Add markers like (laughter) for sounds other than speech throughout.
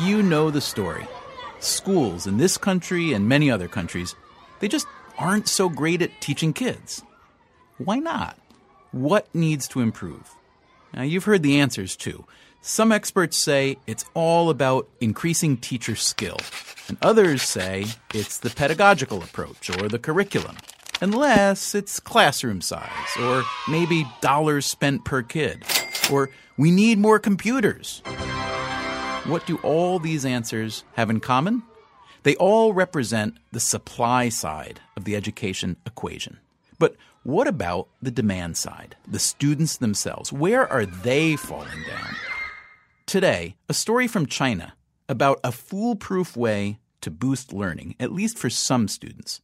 You know the story. Schools in this country and many other countries, they just aren't so great at teaching kids. Why not? What needs to improve? Now, you've heard the answers too. Some experts say it's all about increasing teacher skill, and others say it's the pedagogical approach or the curriculum, unless it's classroom size, or maybe dollars spent per kid, or we need more computers. What do all these answers have in common? They all represent the supply side of the education equation. But what about the demand side, the students themselves? Where are they falling down? Today, a story from China about a foolproof way to boost learning, at least for some students.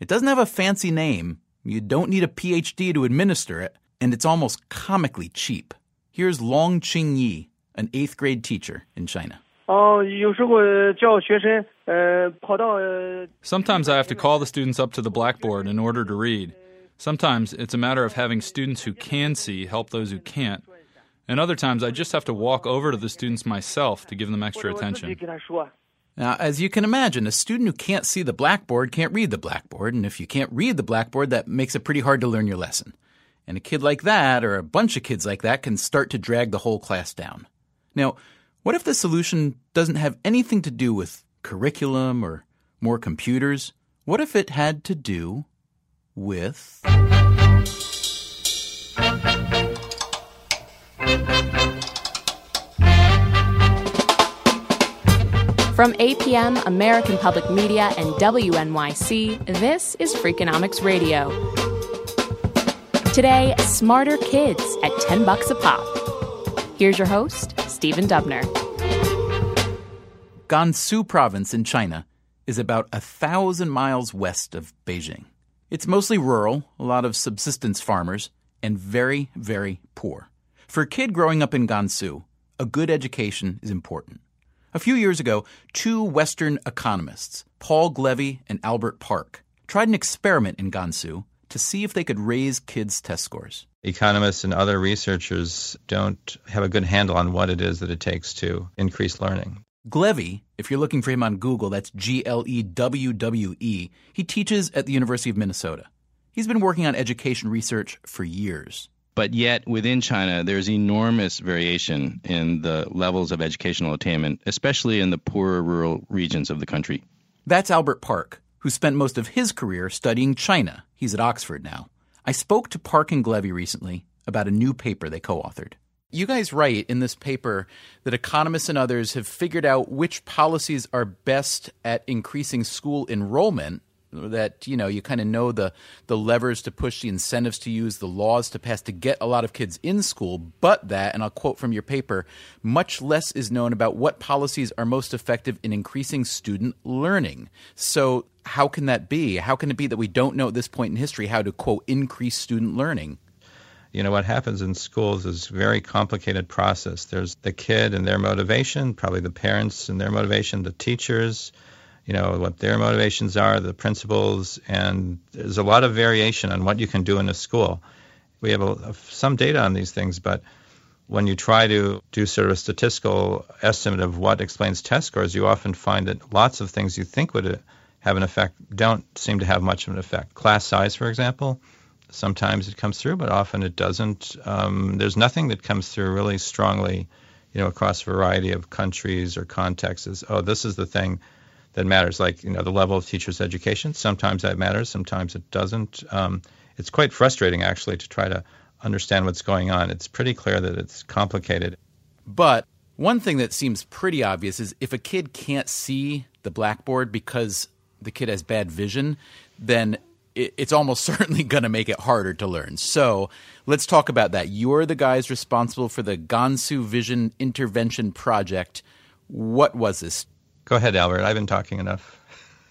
It doesn't have a fancy name, you don't need a PhD to administer it, and it's almost comically cheap. Here's Long Ching Yi, an eighth grade teacher in China. Oh, Sometimes I have to call the students up to the blackboard in order to read. Sometimes it's a matter of having students who can see help those who can't. And other times I just have to walk over to the students myself to give them extra attention. Now, as you can imagine, a student who can't see the blackboard can't read the blackboard, and if you can't read the blackboard, that makes it pretty hard to learn your lesson. And a kid like that, or a bunch of kids like that, can start to drag the whole class down. Now, what if the solution doesn't have anything to do with curriculum or more computers? What if it had to do with. From APM, American Public Media, and WNYC, this is Freakonomics Radio. Today, smarter kids at 10 bucks a pop. Here's your host, Stephen Dubner. Gansu province in China is about a thousand miles west of Beijing. It's mostly rural, a lot of subsistence farmers, and very, very poor. For a kid growing up in Gansu, a good education is important. A few years ago, two Western economists, Paul Glewwe and Albert Park, tried an experiment in Gansu to see if they could raise kids' test scores. Economists and other researchers don't have a good handle on what it is that it takes to increase learning. Glewwe, if you're looking for him on Google, that's G L E W W E, he teaches at the University of Minnesota. He's been working on education research for years. But yet, within China, there's enormous variation in the levels of educational attainment, especially in the poorer rural regions of the country. That's Albert Park, who spent most of his career studying China. He's at Oxford now. I spoke to Park and Glewwe recently about a new paper they co authored. You guys write in this paper that economists and others have figured out which policies are best at increasing school enrollment that you know you kind of know the the levers to push the incentives to use the laws to pass to get a lot of kids in school. But that and I'll quote from your paper much less is known about what policies are most effective in increasing student learning. So how can that be? How can it be that we don't know at this point in history how to quote increase student learning you know what happens in schools is a very complicated process. There's the kid and their motivation probably the parents and their motivation the teachers you know, what their motivations are, the principals, and there's a lot of variation on what you can do in a school. We have a, some data on these things, but when you try to do sort of a statistical estimate of what explains test scores, you often find that lots of things you think would have an effect don't seem to have much of an effect. Class size, for example, sometimes it comes through, but often it doesn't. Um, there's nothing that comes through really strongly, you know, across a variety of countries or contexts. Oh, this is the thing that matters, like you know the level of teachers' education. Sometimes that matters, sometimes it doesn't. Um, it's quite frustrating actually to try to understand what's going on. It's pretty clear that it's complicated. But one thing that seems pretty obvious is if a kid can't see the blackboard because the kid has bad vision, then it's almost (laughs) certainly going to make it harder to learn. So let's talk about that. You're the guys responsible for the Gansu Vision Intervention Project. What was this? Go ahead, Albert. I've been talking enough. (laughs)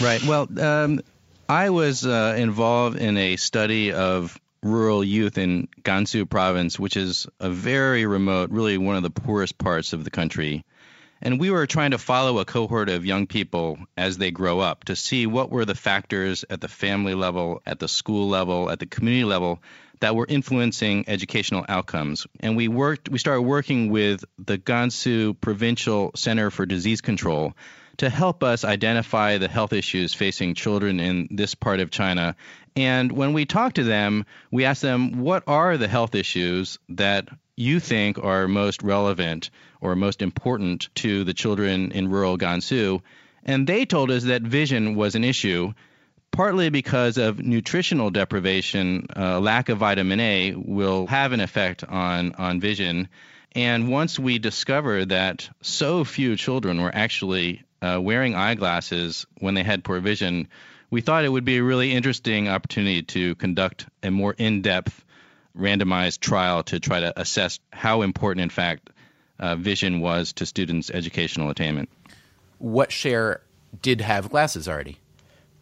right. Well, um, I was uh, involved in a study of rural youth in Gansu province, which is a very remote, really one of the poorest parts of the country. And we were trying to follow a cohort of young people as they grow up to see what were the factors at the family level, at the school level, at the community level that were influencing educational outcomes. And we worked we started working with the Gansu Provincial Center for Disease Control to help us identify the health issues facing children in this part of China. And when we talked to them, we asked them, what are the health issues that you think are most relevant or most important to the children in rural Gansu? And they told us that vision was an issue partly because of nutritional deprivation, uh, lack of vitamin A will have an effect on, on vision. And once we discovered that so few children were actually uh, wearing eyeglasses when they had poor vision, we thought it would be a really interesting opportunity to conduct a more in depth randomized trial to try to assess how important, in fact, uh, vision was to students' educational attainment. What share did have glasses already?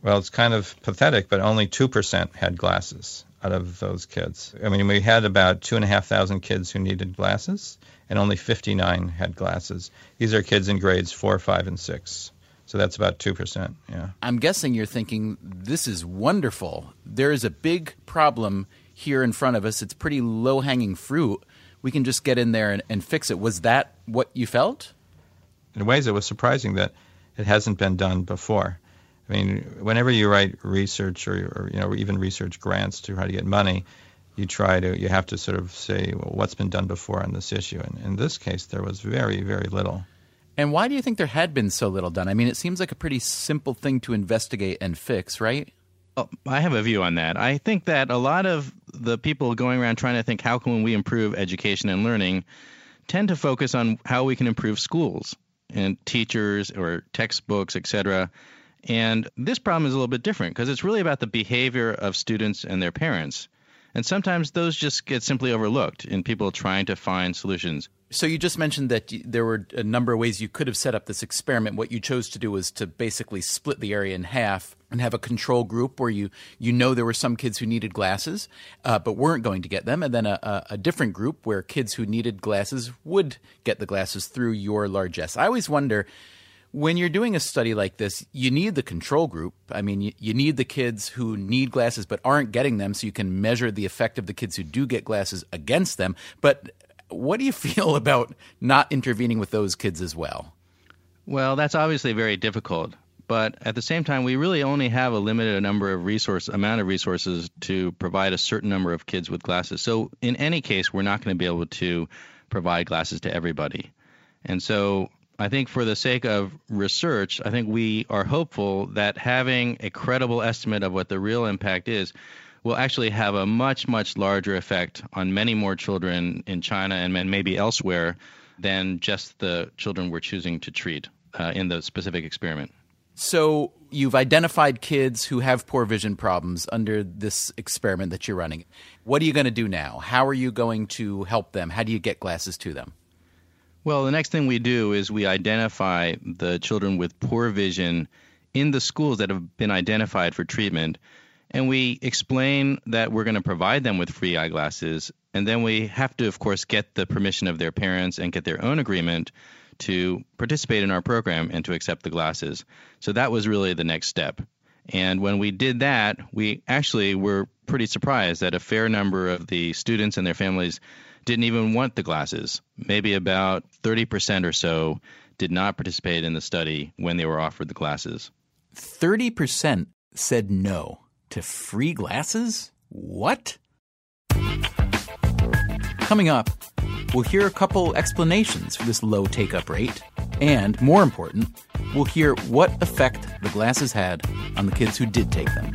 Well, it's kind of pathetic, but only 2% had glasses out of those kids. I mean, we had about 2,500 kids who needed glasses, and only 59 had glasses. These are kids in grades 4, 5, and 6. So that's about 2%. Yeah. I'm guessing you're thinking, this is wonderful. There is a big problem here in front of us. It's pretty low hanging fruit. We can just get in there and, and fix it. Was that what you felt? In ways, it was surprising that it hasn't been done before. I mean, whenever you write research or, or, you know even research grants to try to get money, you try to you have to sort of say, well, what's been done before on this issue? And in this case, there was very very little. And why do you think there had been so little done? I mean, it seems like a pretty simple thing to investigate and fix, right? Well, I have a view on that. I think that a lot of the people going around trying to think how can we improve education and learning tend to focus on how we can improve schools and teachers or textbooks, etc. And this problem is a little bit different because it's really about the behavior of students and their parents. And sometimes those just get simply overlooked in people trying to find solutions. So you just mentioned that there were a number of ways you could have set up this experiment. What you chose to do was to basically split the area in half and have a control group where you you know there were some kids who needed glasses uh, but weren't going to get them, and then a, a, a, different group where kids who needed glasses would get the glasses through your largesse. I always wonder when you're doing a study like this, you need the control group. I mean, you, you, need the kids who need glasses but aren't getting them so you can measure the effect of the kids who do get glasses against them. But what do you (laughs) feel about not intervening with those kids as well? Well, that's obviously very difficult. But at the same time, we really only have a limited number of resource amount of resources to provide a certain number of kids with glasses. So in any case, we're not going to be able to provide glasses to everybody. And so I think for the sake of research, I think we are hopeful that having a credible estimate of what the real impact is will actually have a much, much larger effect on many more children in China and maybe elsewhere than just the children we're choosing to treat uh, in the specific experiment. So you've identified kids who have poor vision problems under this experiment that you're running. What are you going to do now? How are you going to help them? How do you get glasses to them? Well, the next thing we do is we identify the children with poor vision in the schools that have been identified for treatment. And we explain that we're going to provide them with free eyeglasses. And then we have to, of course, get the permission of their parents and get their own agreement to participate in our program and to accept the glasses. So that was really the next step. And when we did that, we actually were pretty surprised that a fair number of the students and their families didn't even want the glasses. Maybe about 30% or so did not participate in the study when they were offered the glasses. 30% said no to free glasses? What? Coming up, we'll hear a couple explanations for this low take up rate. And more important, we'll hear what effect the glasses had on the kids who did take them.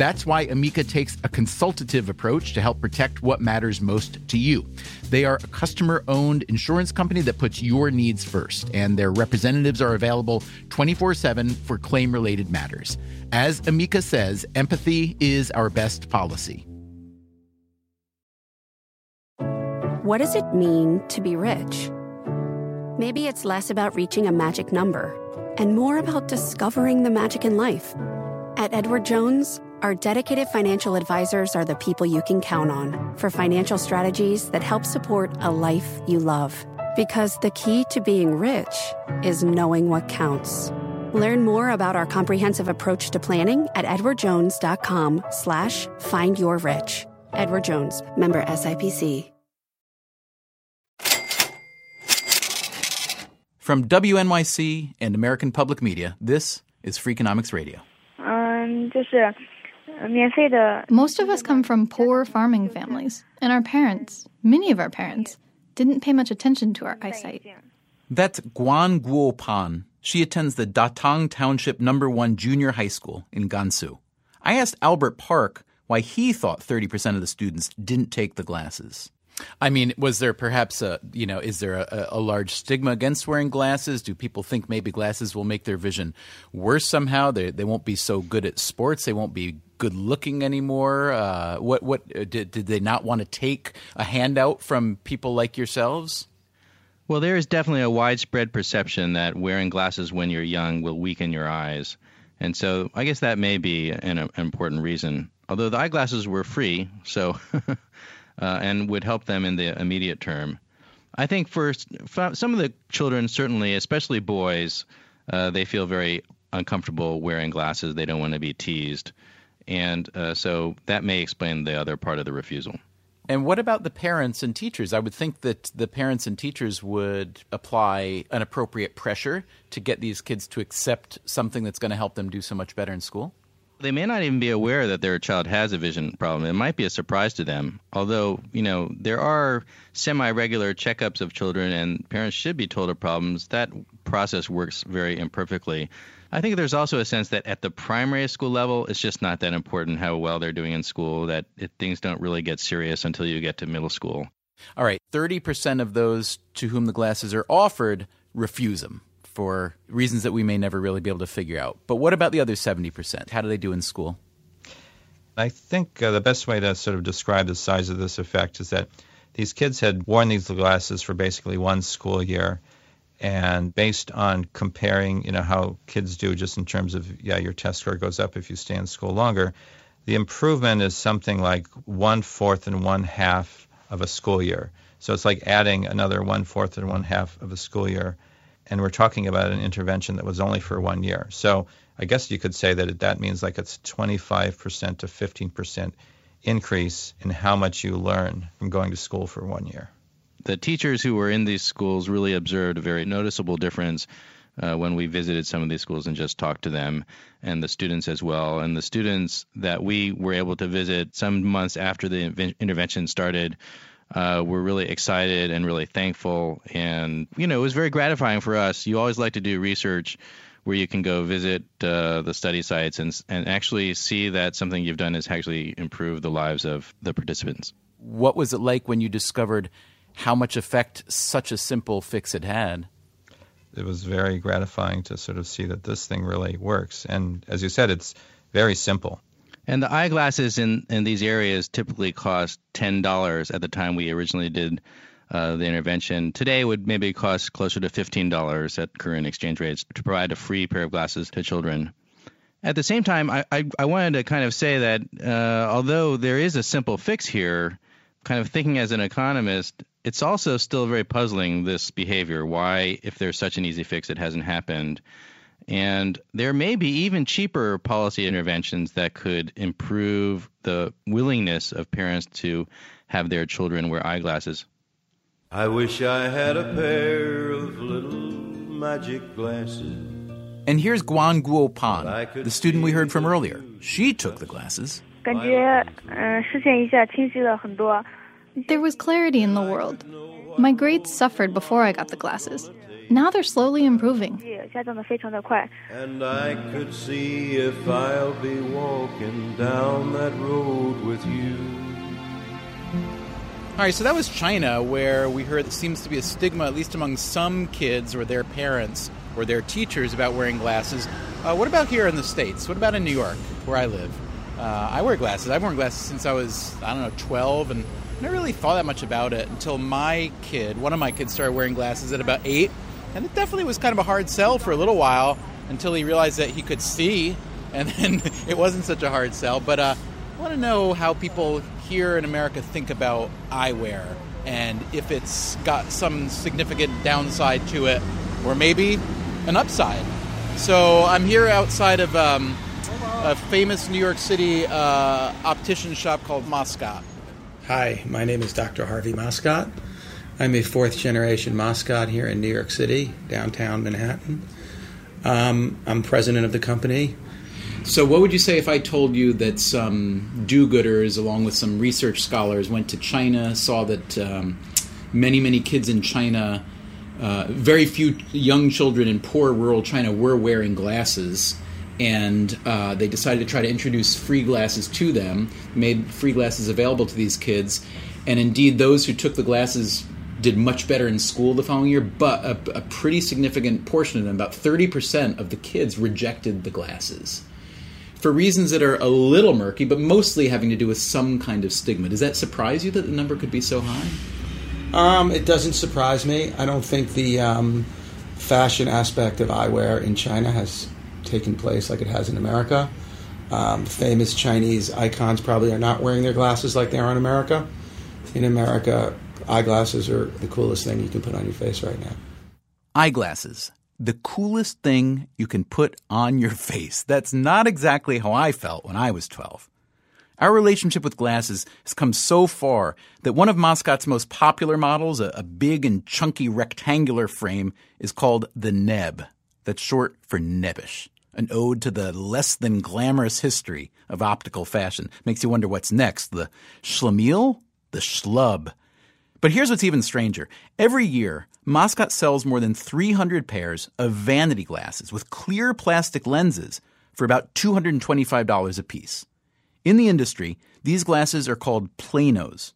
That's why Amica takes a consultative approach to help protect what matters most to you. They are a customer owned insurance company that puts your needs first, and their representatives are available 24 7 for claim related matters. As Amica says, empathy is our best policy. What does it mean to be rich? Maybe it's less about reaching a magic number and more about discovering the magic in life. At Edward Jones, our dedicated financial advisors are the people you can count on for financial strategies that help support a life you love. Because the key to being rich is knowing what counts. Learn more about our comprehensive approach to planning at edwardjones.com slash find your rich. Edward Jones, member SIPC. From WNYC and American Public Media, this is Freakonomics Radio. 嗯，就是免费的。 most of us come from poor farming families, and our parents, many of our parents, didn't pay much attention to our eyesight. That's Guan Guo Pan. She attends the Datang Township Number One Junior High School in Gansu. I asked Albert Park why he thought 30% of the students didn't take the glasses. I mean, was there perhaps a, you know, is there a, a large stigma against wearing glasses? Do people think maybe glasses will make their vision worse somehow? They, they won't be so good at sports. They won't be good looking anymore. Uh, what, what, uh, did, did they not want to take a handout from people like yourselves? Well, there is definitely a widespread perception that wearing glasses when you're young will weaken your eyes. And so I guess that may be an, an important reason. Although the eyeglasses were free, so (laughs) uh, and would help them in the immediate term. I think for, some of the children, certainly, especially boys, uh, they feel very uncomfortable wearing glasses. They don't want to be teased. And uh, so that may explain the other part of the refusal. And what about the parents and teachers? I would think that the parents and teachers would apply an appropriate pressure to get these kids to accept something that's going to help them do so much better in school. They may not even be aware that their child has a vision problem. It might be a surprise to them. Although, you know, there are semi regular checkups of children, and parents should be told of problems. That process works very imperfectly. I think there's also a sense that at the primary school level, it's just not that important how well they're doing in school, that it, things don't really get serious until you get to middle school. All right, 30% of those to whom the glasses are offered refuse them for reasons that we may never really be able to figure out. But what about the other 70%? How do they do in school? I think uh, the best way to sort of describe the size of this effect is that these kids had worn these glasses for basically one school year. And based on comparing, you know, how kids do just in terms of, yeah, your test score goes up if you stay in school longer, the improvement is something like one fourth and one half of a school year. So it's like adding another one fourth and one half of a school year. And we're talking about an intervention that was only for one year. So I guess you could say that that means like it's 25% to 15% increase in how much you learn from going to school for one year. The teachers who were in these schools really observed a very noticeable difference uh, when we visited some of these schools and just talked to them, and the students as well. And the students that we were able to visit some months after the intervention started uh, were really excited and really thankful. And, you know, it was very gratifying for us. You always like to do research where you can go visit uh, the study sites and, and actually see that something you've done has actually improved the lives of the participants. What was it like when you discovered how much effect such a simple fix had had? It was very gratifying to sort of see that this thing really works. And as you said, it's very simple. And the eyeglasses in, in these areas typically cost $10 at the time we originally did uh, the intervention. Today would maybe cost closer to $15 at current exchange rates to provide a free pair of glasses to children. At the same time, I, I, I wanted to kind of say that uh, although there is a simple fix here, kind of thinking as an economist, it's also still very puzzling this behavior. Why, if there's such an easy fix, it hasn't happened. And there may be even cheaper policy interventions that could improve the willingness of parents to have their children wear eyeglasses. I wish I had a pair of little magic glasses. And here's Guan Guo Pan, the student we heard from earlier. She took the glasses. Uh, there was clarity in the world. My grades suffered before I got the glasses. Now they're slowly improving. And I could see if I'll be walking down that road with you. All right, so that was China, where we heard there seems to be a stigma, at least among some kids or their parents or their teachers, about wearing glasses. Uh, what about here in the States? What about in New York, where I live? Uh, I wear glasses. I've worn glasses since I was, I don't know, 12, and I never really thought that much about it until my kid, one of my kids, started wearing glasses at about eight and it definitely was kind of a hard sell for a little while until he realized that he could see, (laughs) and then it wasn't such a hard sell. But uh, I want to know how people here in America think about eyewear and if it's got some significant downside to it or maybe an upside. So I'm here outside of um, a famous New York City uh, optician shop called Moscot. Hi, my name is Dr. Harvey Moscot. I'm a fourth generation Moscot here in New York City, downtown Manhattan. Um, I'm president of the company. So, what would you say if I told you that some do gooders, along with some research scholars, went to China, saw that um, many, many kids in China, uh, very few young children in poor rural China were wearing glasses, and uh, they decided to try to introduce free glasses to them, made free glasses available to these kids, and indeed, those who took the glasses did much better in school the following year, but a, a pretty significant portion of them, about 30% of the kids, rejected the glasses for reasons that are a little murky, but mostly having to do with some kind of stigma. Does that surprise you that the number could be so high? Um, it doesn't surprise me. I don't think the um, fashion aspect of eyewear in China has taken place like it has in America. Um, famous Chinese icons probably are not wearing their glasses like they are in America. In America, eyeglasses are the coolest thing you can put on your face right now. Eyeglasses, the coolest thing you can put on your (laughs) face. That's not exactly how I felt when I was 12. Our relationship with glasses has come so far that one of Moscot's most popular models, a, big and chunky rectangular frame, is called the Neb. That's short for nebbish an ode to the less than glamorous history of optical fashion. Makes you wonder what's next the schlemiel? The schlub? But here's what's even stranger. Every year, Moscot sells more than 300 pairs of vanity glasses with clear plastic lenses for about $225 a piece. In the industry, these glasses are called planos.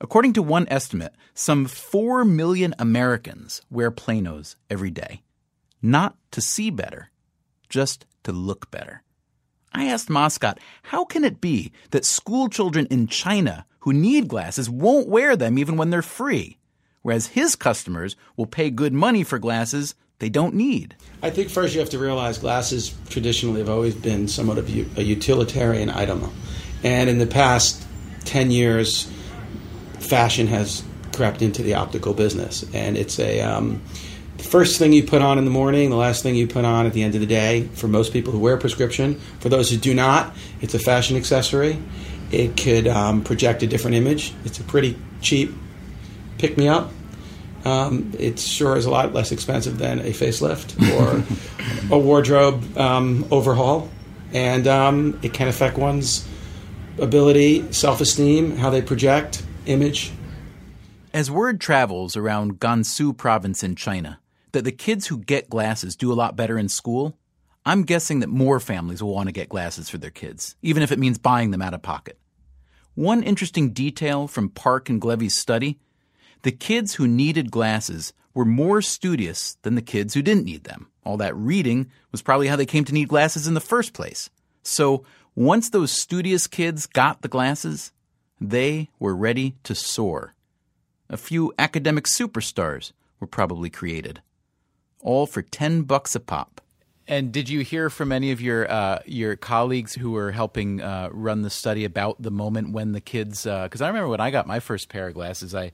According to one estimate, some 4 million Americans wear planos every day. Not to see better, just to look better. I asked Moscot, how can it be that school children in China who need glasses won't wear them even when they're free, whereas his customers will pay good money for glasses they don't need. I think first you have to realize glasses traditionally have always been somewhat of a utilitarian item. And in the past 10 years, fashion has crept into the optical business. And it's a. Um, the first thing you put on in the morning, the last thing you put on at the end of the day. For most people who wear prescription, for those who do not, it's a fashion accessory. It could um, project a different image. It's a pretty cheap pick me up. Um, it sure is a lot less expensive than a facelift or (laughs) a wardrobe um, overhaul, and um, it can affect one's ability, self esteem, how they project, image. As word travels around Gansu province in China that the kids who get glasses do a lot better in school, I'm guessing that more families will want to get glasses for their kids, even if it means buying them out of pocket. One interesting detail from Park and Glewwe's study the kids who needed glasses were more studious than the kids who didn't need them. All that reading was probably how they came to need glasses in the first place. So, once those studious kids got the glasses, they were ready to soar. A few academic superstars were probably created, all for 10 bucks a pop. And did you hear from any of your uh, your colleagues who were helping uh, run the study about the moment when the kids? Because uh, I remember when I got my first pair of glasses, I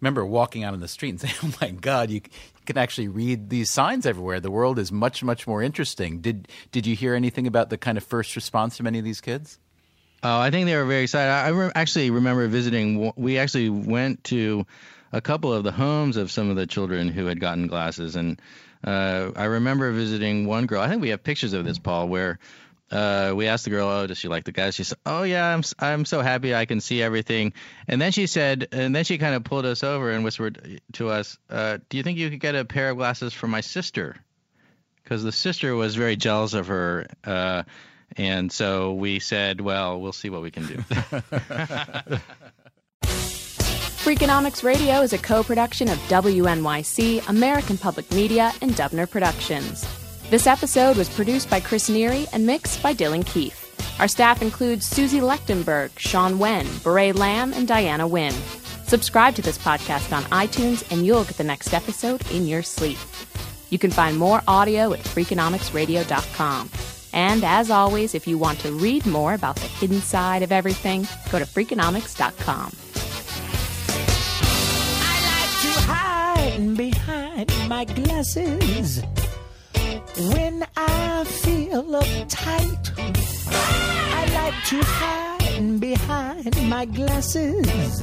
remember walking out on the street and (laughs) saying, "Oh my God, you, you can actually read these signs everywhere. The world is much, much more interesting." Did Did you hear anything about the kind of first response from any of these kids? Oh, I think they were very excited. I re- actually remember visiting. We actually went to a couple of the homes of some of the children who had gotten glasses, and uh, I remember visiting one girl. I think we have pictures of this, Paul, where uh, we asked the girl, "Oh, does she like the guys?" She said, "Oh yeah, I'm I'm so happy I can see everything." And then she said, and then she kind of pulled us over and whispered to us, uh, "Do you think you could get a pair of glasses for my sister?" Because the sister was very jealous of her, uh, and so we said, "Well, we'll see what we can do." (laughs) (laughs) Freakonomics Radio is a co-production of WNYC, American Public Media, and Dubner Productions. This episode was produced by Chris Neary and mixed by Dylan Keefe. Our staff includes Susie Lechtenberg, Sean Wen, Beret Lamb, and Diana Huynh. Subscribe to this podcast on iTunes and you'll get the next episode in your sleep. You can find more audio at freakonomicsradio.com. And as always, if you want to read more about the hidden side of everything, go to freakonomics.com. Hide behind my glasses when I feel uptight, I like to hide behind my glasses.